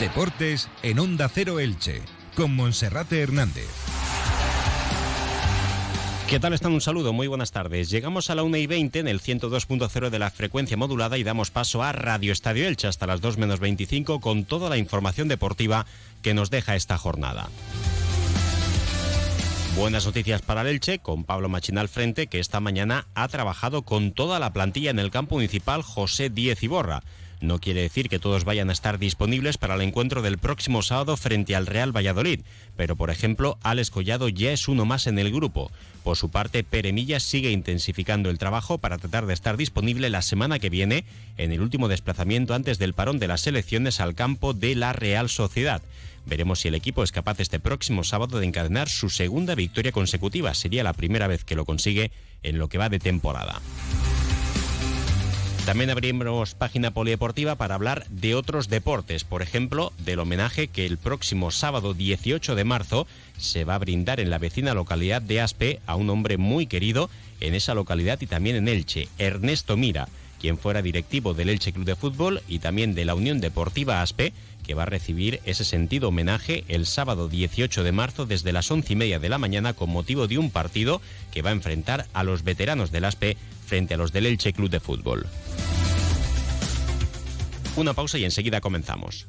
Deportes en Onda Cero Elche, con Monserrate Hernández. ¿Qué tal están? Un saludo, muy buenas tardes. Llegamos a la 1 y 20 en el 102.0 de la frecuencia modulada y damos paso a Radio Estadio Elche hasta las 2 menos 25 con toda la información deportiva que nos deja esta jornada. Buenas noticias para el Elche, con Pablo Machinal frente, que esta mañana ha trabajado con toda la plantilla en el campo municipal José Díez Iborra. No quiere decir que todos vayan a estar disponibles para el encuentro del próximo sábado frente al Real Valladolid, pero por ejemplo, Alex Collado ya es uno más en el grupo. Por su parte, Pere Milla sigue intensificando el trabajo para tratar de estar disponible la semana que viene en el último desplazamiento antes del parón de las elecciones al campo de la Real Sociedad. Veremos si el equipo es capaz este próximo sábado de encadenar su segunda victoria consecutiva. Sería la primera vez que lo consigue en lo que va de temporada. También abrimos página polideportiva para hablar de otros deportes, por ejemplo, del homenaje que el próximo sábado 18 de marzo se va a brindar en la vecina localidad de Aspe a un hombre muy querido en esa localidad y también en Elche, Ernesto Mira, quien fuera directivo del Elche Club de Fútbol y también de la Unión Deportiva Aspe, que va a recibir ese sentido homenaje el sábado 18 de marzo desde las once y media de la mañana con motivo de un partido que va a enfrentar a los veteranos del ASPE frente a los del Elche Club de Fútbol. Una pausa y enseguida comenzamos.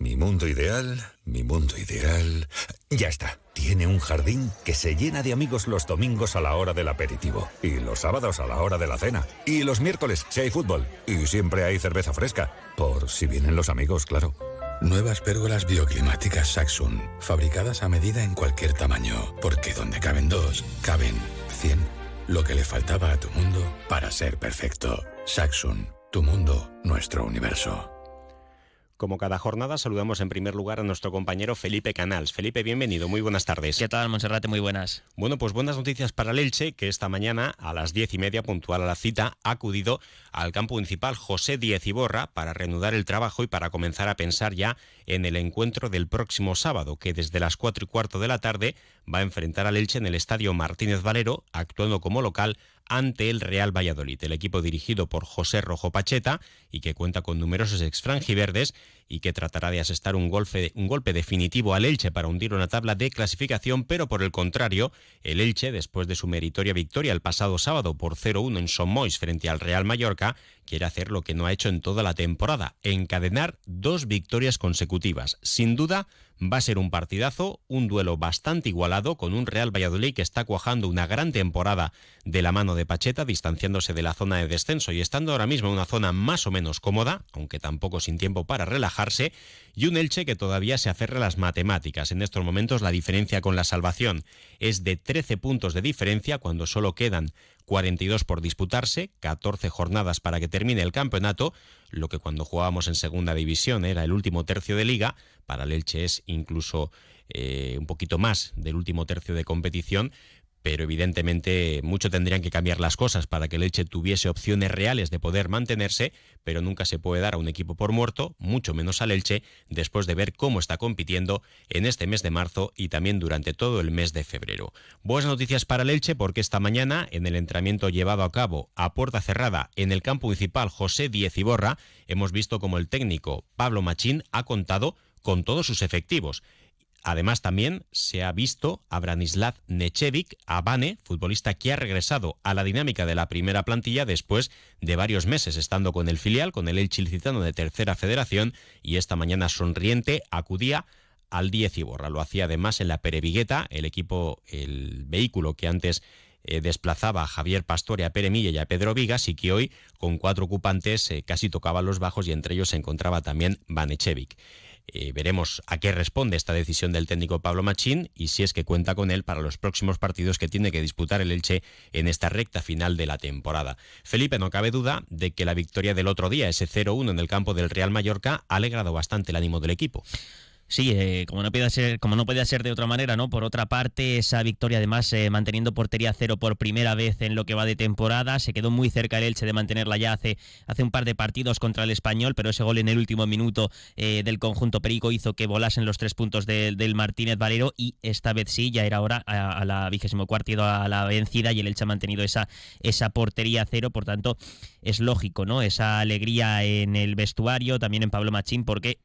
Mi mundo ideal, mi mundo ideal. Ya está. Tiene un jardín que se llena de amigos los domingos a la hora del aperitivo. Y los sábados a la hora de la cena. Y los miércoles, si hay fútbol. Y siempre hay cerveza fresca. Por si vienen los amigos, claro. Nuevas pérgolas bioclimáticas Saxon. Fabricadas a medida en cualquier tamaño. Porque donde caben dos, caben 100. Lo que le faltaba a tu mundo para ser perfecto. Saxon. Tu mundo, nuestro universo. Como cada jornada, saludamos en primer lugar a nuestro compañero Felipe Canals. Felipe, bienvenido, muy buenas tardes. ¿Qué tal, Monserrate? Muy buenas. Bueno, pues buenas noticias para el Elche, que esta mañana, a las diez y media, puntual a la cita, ha acudido al campo municipal José Díez Iborra para reanudar el trabajo y para comenzar a pensar ya en el encuentro del próximo sábado, que desde las cuatro y cuarto de la tarde va a enfrentar al Elche en el estadio Martínez Valero, actuando como local ante el Real Valladolid, el equipo dirigido por José Rojo Pacheta y que cuenta con numerosos exfranjiverdes y que tratará de asestar un golpe, definitivo al Elche para hundir una tabla de clasificación, pero por el contrario, el Elche, después de su meritoria victoria el pasado sábado por 0-1 en Somois frente al Real Mallorca, quiere hacer lo que no ha hecho en toda la temporada, encadenar dos victorias consecutivas. Sin duda, va a ser un partidazo, un duelo bastante igualado con un Real Valladolid que está cuajando una gran temporada de la mano de Pacheta, distanciándose de la zona de descenso y estando ahora mismo en una zona más o menos cómoda, aunque tampoco sin tiempo para y un Elche que todavía se aferra a las matemáticas. En estos momentos la diferencia con la salvación es de 13 puntos de diferencia cuando solo quedan 42 por disputarse, 14 jornadas para que termine el campeonato, lo que cuando jugábamos en segunda división era el último tercio de liga, para el Elche es incluso eh, un poquito más del último tercio de competición, pero evidentemente mucho tendrían que cambiar las cosas para que el Elche tuviese opciones reales de poder mantenerse, pero nunca se puede dar a un equipo por muerto, mucho menos al Elche, después de ver cómo está compitiendo en este mes de marzo y también durante todo el mes de febrero. Buenas noticias para el Elche porque esta mañana, en el entrenamiento llevado a cabo a puerta cerrada en el campo municipal José Diez Iborra, hemos visto como el técnico Pablo Machín ha contado con todos sus efectivos Además, también se ha visto a Branislav Nechevic, a Bane, futbolista que ha regresado a la dinámica de la primera plantilla después de varios meses estando con el filial, con el Elche Licitano de Tercera Federación, y esta mañana sonriente acudía al 10 y borra. Lo hacía además en la Perevigueta, el equipo, el vehículo que antes eh, desplazaba a Javier Pastore, a Pere Milla y a Pedro Vigas y que hoy, con cuatro ocupantes, eh, casi tocaba los bajos y entre ellos se encontraba también Banechevic. Eh, veremos a qué responde esta decisión del técnico Pablo Machín y si es que cuenta con él para los próximos partidos que tiene que disputar el Elche en esta recta final de la temporada. Felipe, no cabe duda de que la victoria del otro día, ese 0-1 en el campo del Real Mallorca, ha alegrado bastante el ánimo del equipo. Sí, eh, como no podía ser, como no podía ser de otra manera, ¿no? Por otra parte, esa victoria, además, eh, manteniendo portería cero por primera vez en lo que va de temporada, se quedó muy cerca el Elche de mantenerla ya hace, hace un par de partidos contra el español, pero ese gol en el último minuto eh, del conjunto Perico hizo que volasen los tres puntos del Martínez Valero y esta vez sí, ya era hora a, la vigésimo cuarto a la vencida y el Elche ha mantenido esa, esa portería cero, por tanto, es lógico, ¿no? Esa alegría en el vestuario, también en Pablo Machín, porque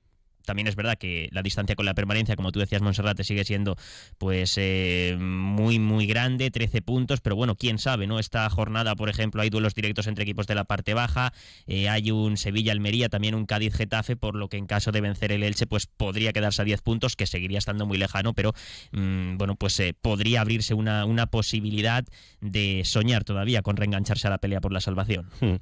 también es verdad que la distancia con la permanencia, como tú decías, Monserrate, sigue siendo pues eh, muy, muy grande, 13 puntos, pero bueno, quién sabe, ¿no? Esta jornada, por ejemplo, hay duelos directos entre equipos de la parte baja, eh, hay un Sevilla-Almería, también un Cádiz-Getafe, por lo que en caso de vencer el Elche, pues podría quedarse a 10 puntos, que seguiría estando muy lejano, pero mm, bueno, pues eh, podría abrirse una, una posibilidad de soñar todavía con reengancharse a la pelea por la salvación. Hmm.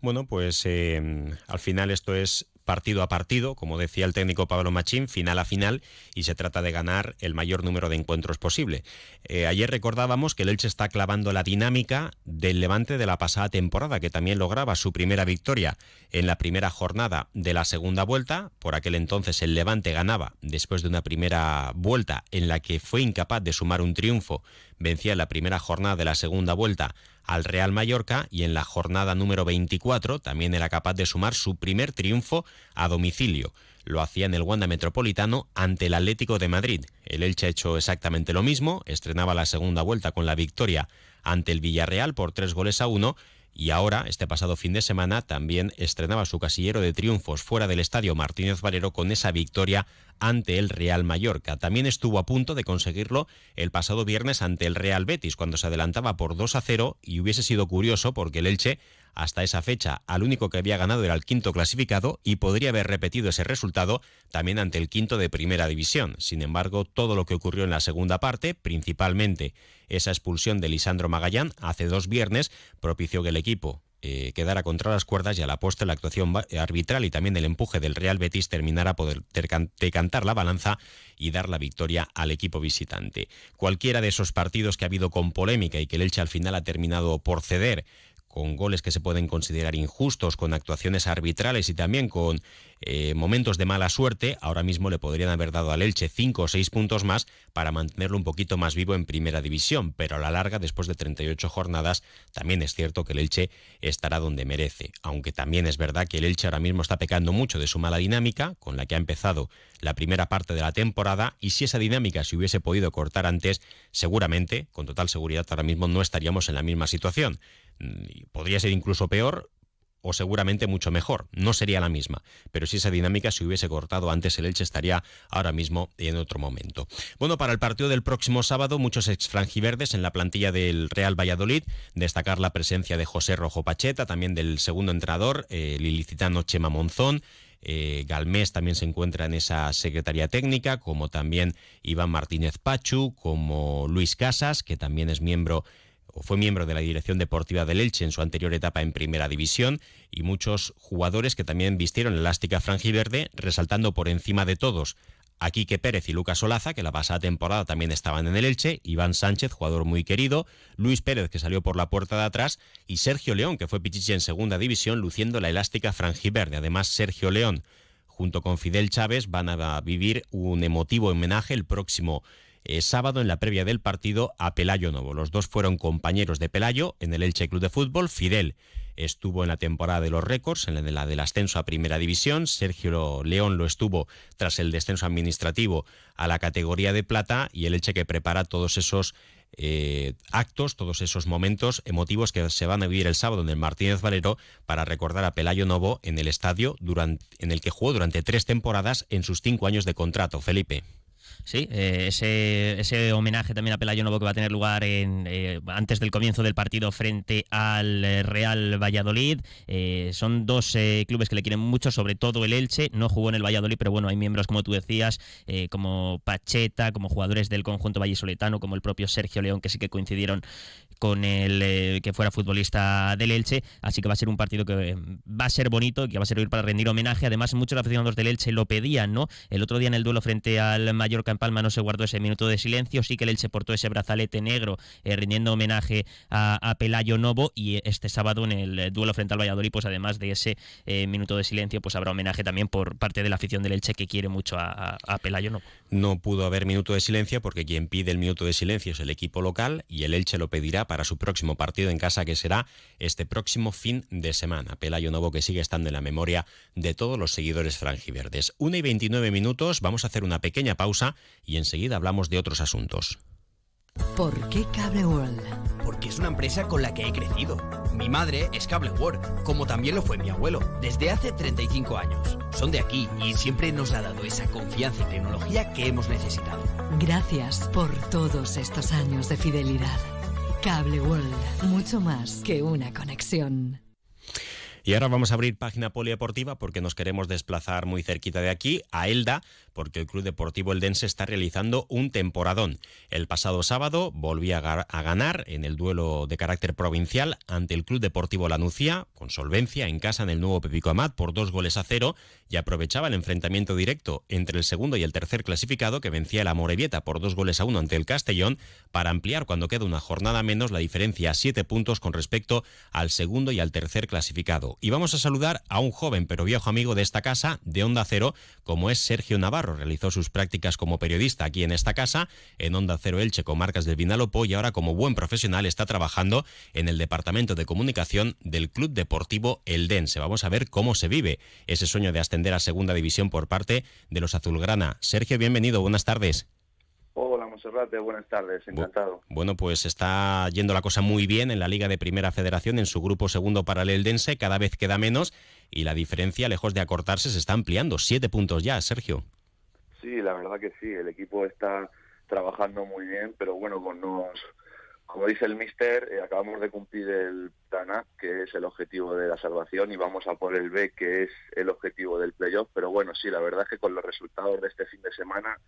Bueno, pues al final esto es partido a partido, como decía el técnico Pablo Machín, final a final, y se trata de ganar el mayor número de encuentros posible. Eh, ayer recordábamos que el Elche está clavando la dinámica del Levante de la pasada temporada, que también lograba su primera victoria en la primera jornada de la segunda vuelta. Por aquel entonces el Levante ganaba después de una primera vuelta en la que fue incapaz de sumar un triunfo, vencía en la primera jornada de la segunda vuelta al Real Mallorca y en la jornada número 24 también era capaz de sumar su primer triunfo a domicilio. Lo hacía en el Wanda Metropolitano ante el Atlético de Madrid. El Elche ha hecho exactamente lo mismo, estrenaba la segunda vuelta con la victoria ante el Villarreal por tres goles a uno y ahora, este pasado fin de semana, también estrenaba su casillero de triunfos fuera del estadio Martínez Valero con esa victoria ante el Real Mallorca. También estuvo a punto de conseguirlo el pasado viernes ante el Real Betis, cuando se adelantaba por 2 a 0 y hubiese sido curioso porque el Elche hasta esa fecha al único que había ganado era el quinto clasificado y podría haber repetido ese resultado también ante el quinto de primera división. Sin embargo, todo lo que ocurrió en la segunda parte, principalmente esa expulsión de Lisandro Magallán hace dos viernes, propició que el equipo eh, quedara contra las cuerdas y a la postre la actuación arbitral y también el empuje del Real Betis terminara poder decantar la balanza y dar la victoria al equipo visitante. Cualquiera de esos partidos que ha habido con polémica y que el Elche al final ha terminado por ceder con goles que se pueden considerar injustos, con actuaciones arbitrales y también con eh, momentos de mala suerte, ahora mismo le podrían haber dado al Elche cinco o seis puntos más para mantenerlo un poquito más vivo en primera división, pero a la larga, después de 38 jornadas, también es cierto que el Elche estará donde merece, aunque también es verdad que el Elche ahora mismo está pecando mucho de su mala dinámica, con la que ha empezado la primera parte de la temporada, y si esa dinámica se hubiese podido cortar antes, seguramente, con total seguridad, ahora mismo no estaríamos en la misma situación podría ser incluso peor o seguramente mucho mejor. No sería la misma, pero si esa dinámica se hubiese cortado antes, el Elche estaría ahora mismo en otro momento. Bueno, para el partido del próximo sábado, muchos exfrangiverdes en la plantilla del Real Valladolid, destacar la presencia de José Rojo Pacheta, también del segundo entrenador, eh, el ilicitano Chema Monzón, eh, Galmés también se encuentra en esa secretaría técnica, como también Iván Martínez Pachu, como Luis Casas, que también es miembro fue miembro de la dirección deportiva del Elche en su anterior etapa en Primera División y muchos jugadores que también vistieron elástica franjiverde, resaltando por encima de todos a Quique Pérez y Lucas Olaza, que la pasada temporada también estaban en el Elche, Iván Sánchez, jugador muy querido, Luis Pérez, que salió por la puerta de atrás, y Sergio León, que fue pichichi en segunda división, luciendo la elástica franjiverde. Además, Sergio León, junto con Fidel Chávez, van a vivir un emotivo homenaje el próximo eh, sábado en la previa del partido a Pelayo Novo. Los dos fueron compañeros de Pelayo en el Elche Club de Fútbol. Fidel estuvo en la temporada de los récords, en la del ascenso a Primera División. Sergio León lo estuvo tras el descenso administrativo a la categoría de plata y el Elche que prepara todos esos eh, actos, todos esos momentos emotivos que se van a vivir el sábado en el Martínez Valero para recordar a Pelayo Novo en el estadio durante, en el que jugó durante tres temporadas en sus cinco años de contrato. Felipe. Sí, eh, ese, ese homenaje también a Pelayo Novo que va a tener lugar en, eh, antes del comienzo del partido frente al eh, Real Valladolid. son dos clubes que le quieren mucho, sobre todo el Elche. No jugó en el Valladolid, pero bueno, hay miembros, como tú decías, como Pacheta, como jugadores del conjunto vallisoletano, como el propio Sergio León, que sí que coincidieron con el que fuera futbolista del Elche. Así que va a ser un partido que va a ser bonito y que va a servir para rendir homenaje. Además, muchos aficionados del Elche lo pedían, ¿no? El otro día en el duelo frente al Mallorca en Palma no se guardó ese minuto de silencio, sí que el Elche portó ese brazalete negro eh, rindiendo homenaje a, Pelayo Novo y este sábado en el duelo frente al Valladolid, pues además de ese eh, minuto de silencio, pues habrá homenaje también por parte de la afición del Elche que quiere mucho a, Pelayo Novo. No pudo haber minuto de silencio porque quien pide el minuto de silencio es el equipo local y el Elche lo pedirá para su próximo partido en casa que será este próximo fin de semana. Pelayo Novo que sigue estando en la memoria de todos los seguidores franjiverdes. Una y 29 minutos, vamos a hacer una pequeña pausa y enseguida hablamos de otros asuntos. ¿Por qué Cable World? Porque es una empresa con la que he crecido. Mi madre es Cable World, como también lo fue mi abuelo, desde hace 35 años. Son de aquí y siempre nos ha dado esa confianza y tecnología que hemos necesitado. Gracias por todos estos años de fidelidad. Cable World, mucho más que una conexión. Y ahora vamos a abrir página polideportiva porque nos queremos desplazar muy cerquita de aquí, a Elda, porque el Club Deportivo Eldense está realizando un temporadón. El pasado sábado volvía a, ganar en el duelo de carácter provincial ante el Club Deportivo Lanucía, con solvencia en casa en el nuevo Pepico Amat por dos goles a cero y aprovechaba el enfrentamiento directo entre el segundo y el tercer clasificado que vencía la Morevieta por dos goles a uno ante el Castellón para ampliar cuando queda una jornada menos la diferencia a siete puntos con respecto al segundo y al tercer clasificado. Y vamos a saludar a un joven pero viejo amigo de esta casa, de Onda Cero, como es Sergio Navarro realizó sus prácticas como periodista aquí en esta casa, en Onda Cero Elche, marcas del Vinalopó, y ahora como buen profesional está trabajando en el Departamento de Comunicación del Club Deportivo Eldense. Vamos a ver cómo se vive ese sueño de ascender a Segunda División por parte de los Azulgrana. Sergio, bienvenido, buenas tardes. Monserrate, buenas tardes, encantado. Bueno, pues está yendo la cosa muy bien en la Liga de Primera Federación, en su grupo segundo para el Eldense, cada vez queda menos y la diferencia, lejos de acortarse, se está ampliando. Siete puntos ya, Sergio. Sí, la verdad que sí, el equipo está trabajando muy bien, pero bueno, con nos, como dice el mister, eh, acabamos de cumplir el TANA, que es el objetivo de la salvación, y vamos a por el B, que es el objetivo del playoff, pero bueno, sí, la verdad es que con los resultados de este fin de semana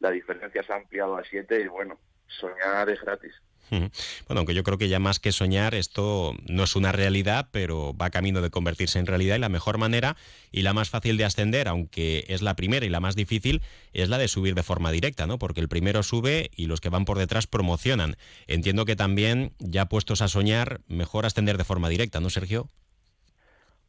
la diferencia se ha ampliado a siete y bueno, soñar es gratis. Bueno, aunque yo creo que ya más que soñar, esto no es una realidad, pero va camino de convertirse en realidad y la mejor manera y la más fácil de ascender, aunque es la primera y la más difícil, es la de subir de forma directa, ¿no? Porque el primero sube y los que van por detrás promocionan. Entiendo que también, ya puestos a soñar, mejor ascender de forma directa, ¿no, Sergio?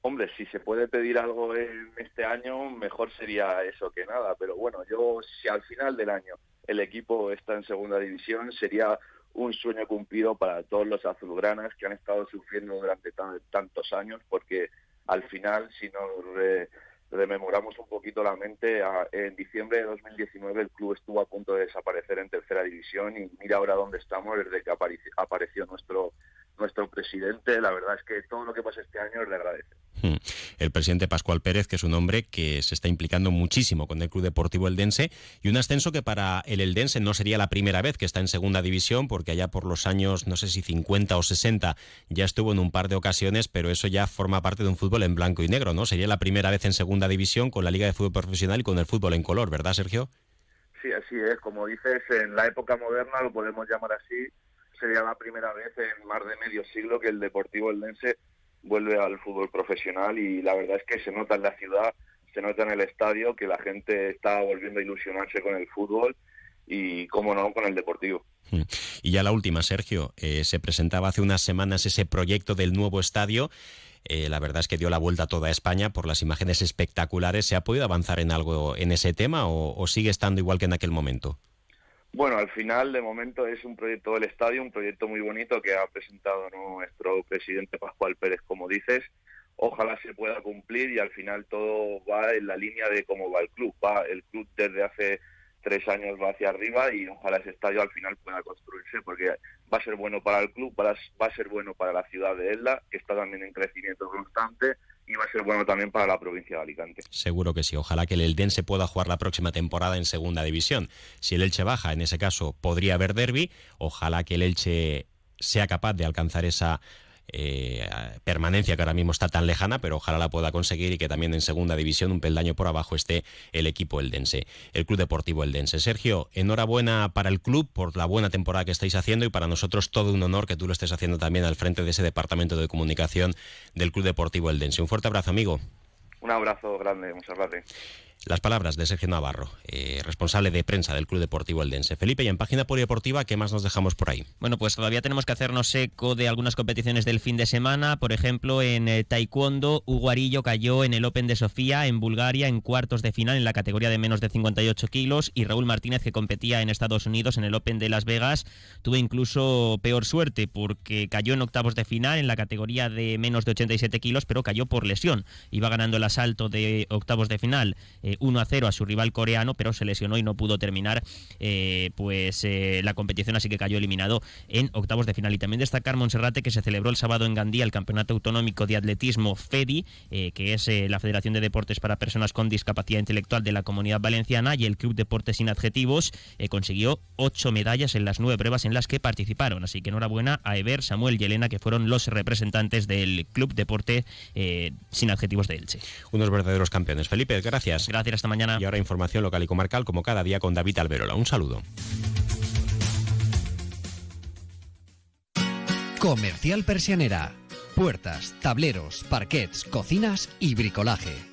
Hombre, si se puede pedir algo en este año, mejor sería eso que nada. Pero bueno, yo si al final del año el equipo está en segunda división, sería un sueño cumplido para todos los azulgranas que han estado sufriendo durante tantos años, porque al final, si nos rememoramos un poquito la mente, en diciembre de 2019 el club estuvo a punto de desaparecer en tercera división y mira ahora dónde estamos desde que apareció nuestro nuestro presidente. La verdad es que todo lo que pasa este año le agradece. Hmm. El presidente Pascual Pérez, que es un hombre que se está implicando muchísimo con el Club Deportivo Eldense y un ascenso que para el Eldense no sería la primera vez que está en segunda división, porque allá por los años, no sé si 50 o 60, ya estuvo en un par de ocasiones, pero eso ya forma parte de un fútbol en blanco y negro, ¿no? Sería la primera vez en segunda división con la Liga de Fútbol Profesional y con el fútbol en color, ¿verdad, Sergio? Sí, así es. Como dices, en la época moderna, lo podemos llamar así, sería la primera vez en más de medio siglo que el Deportivo Eldense vuelve al fútbol profesional y la verdad es que se nota en la ciudad, se nota en el estadio que la gente está volviendo a ilusionarse con el fútbol y, cómo no, con el deportivo. Hmm. Y ya la última, Sergio, eh, se presentaba hace unas semanas ese proyecto del nuevo estadio. Eh, la verdad es que dio la vuelta a toda España por las imágenes espectaculares. ¿Se ha podido avanzar en algo en ese tema o sigue estando igual que en aquel momento? Bueno, al final, de momento, es un proyecto del estadio, un proyecto muy bonito que ha presentado nuestro presidente Pascual Pérez, como dices. Ojalá se pueda cumplir y al final todo va en la línea de cómo va el club. Va el club desde hace tres años va hacia arriba y ojalá ese estadio al final pueda construirse porque va a ser bueno para el club, va a ser bueno para la ciudad de Elda, que está también en crecimiento constante y va a ser bueno también para la provincia de Alicante. Seguro que sí. Ojalá que el Eldense pueda jugar la próxima temporada en segunda división. Si el Elche baja, en ese caso podría haber derby. Ojalá que el Elche sea capaz de alcanzar esa eh, permanencia que ahora mismo está tan lejana, pero ojalá la pueda conseguir y que también en segunda división, un peldaño por abajo, esté el equipo Eldense, el Club Deportivo Eldense. Sergio, enhorabuena para el club por la buena temporada que estáis haciendo y para nosotros todo un honor que tú lo estés haciendo también al frente de ese departamento de comunicación del Club Deportivo Eldense. Un fuerte abrazo, amigo. Un abrazo grande, muchas gracias. Las palabras de Sergio Navarro, eh, responsable de prensa del Club Deportivo Eldense. Felipe, y en página polideportiva, ¿qué más nos dejamos por ahí? Bueno, pues todavía tenemos que hacernos eco de algunas competiciones del fin de semana. Por ejemplo, en eh, Taekwondo, Hugo Arillo cayó en el Open de Sofía, en Bulgaria, en cuartos de final en la categoría de menos de 58 kilos. Y Raúl Martínez, que competía en Estados Unidos en el Open de Las Vegas, tuvo incluso peor suerte porque cayó en octavos de final en la categoría de menos de 87 kilos, pero cayó por lesión. Iba ganando el asalto de octavos de final. 1 a 0 a su rival coreano, pero se lesionó y no pudo terminar eh, pues eh, la competición, así que cayó eliminado en octavos de final. Y también destacar Monserrate que se celebró el sábado en Gandía el Campeonato Autonómico de Atletismo FEDI, eh, que es la Federación de Deportes para Personas con Discapacidad Intelectual de la Comunidad Valenciana, y el Club Deportes Sin Adjetivos consiguió ocho medallas en las nueve pruebas en las que participaron. Así que enhorabuena a Eber, Samuel y Elena, que fueron los representantes del Club Deporte Sin Adjetivos de Elche. Unos verdaderos campeones. Felipe, gracias. Gracias, hasta mañana. Y ahora información local y comarcal como cada día con David Alberola. Un saludo. Comercial Persianera. Puertas, tableros, parquets, cocinas y bricolaje